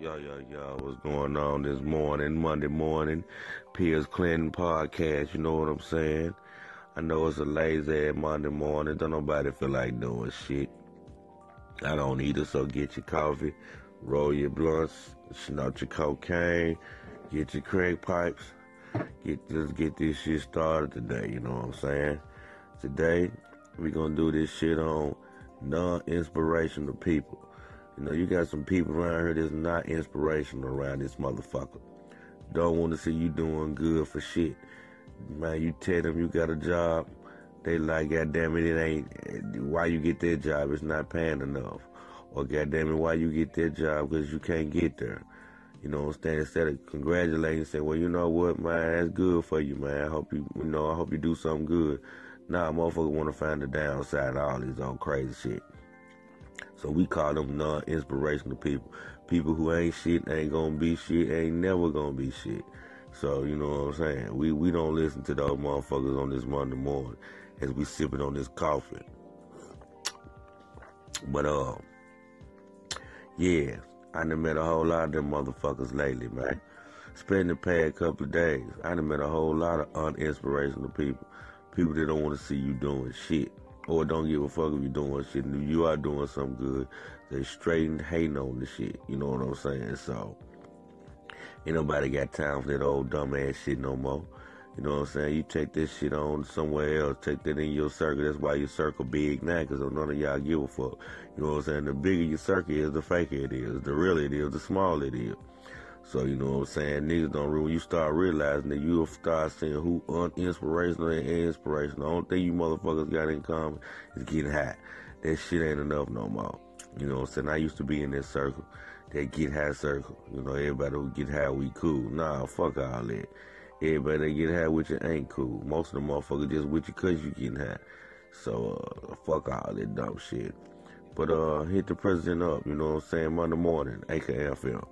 Yo, yo, yo, what's going on this morning, Monday morning? Piers Clinton podcast, you know what I'm saying? I know it's a lazy Monday morning, don't nobody feel like doing shit. I don't either, so get your coffee, roll your blunts, snort your cocaine, get your crack pipes, get just get this shit started today, you know what I'm saying? Today, we gonna do this shit on non-inspirational people. You know, you got some people around here that's not inspirational around this motherfucker. Don't want to see you doing good for shit. Man, you tell them you got a job, they like, God damn it, it ain't, why you get that job, it's not paying enough. Or God damn it, why you get that job, because you can't get there. You know what I'm saying? Instead of congratulating, say, well, you know what, man, that's good for you, man. I hope you, you know, I hope you do something good. Nah, motherfucker want to find the downside of all these old crazy shit. So we call them non-inspirational people. People who ain't shit, ain't gonna be shit, ain't never gonna be shit. So, you know what I'm saying? We we don't listen to those motherfuckers on this Monday morning as we sipping on this coffee. But uh yeah, I done met a whole lot of them motherfuckers lately, man. Spending the past couple of days, I done met a whole lot of uninspirational people. People that don't want to see you doing shit or don't give a fuck if you're doing shit. And if you are doing something good, they straight and hating on the shit. You know what I'm saying? So, ain't nobody got time for that old dumbass shit no more. You know what I'm saying? You take this shit on somewhere else, take that in your circle. That's why your circle big now, because none of y'all give a fuck. You know what I'm saying? The bigger your circle is, the faker it is. The realer it is, the smaller it is. So, you know what I'm saying? Niggas don't really, you start realizing that you'll start seeing who uninspirational and inspirational. The only thing you motherfuckers got in common is getting hot. That shit ain't enough no more. You know what I'm saying? I used to be in that circle, that get high circle. You know, everybody who get high, we cool. Nah, fuck all that. Everybody that get high with you ain't cool. Most of the motherfuckers just with you cause you getting high. So, uh, fuck all that dumb shit. But, uh, hit the president up, you know what I'm saying? Monday morning, AKFM.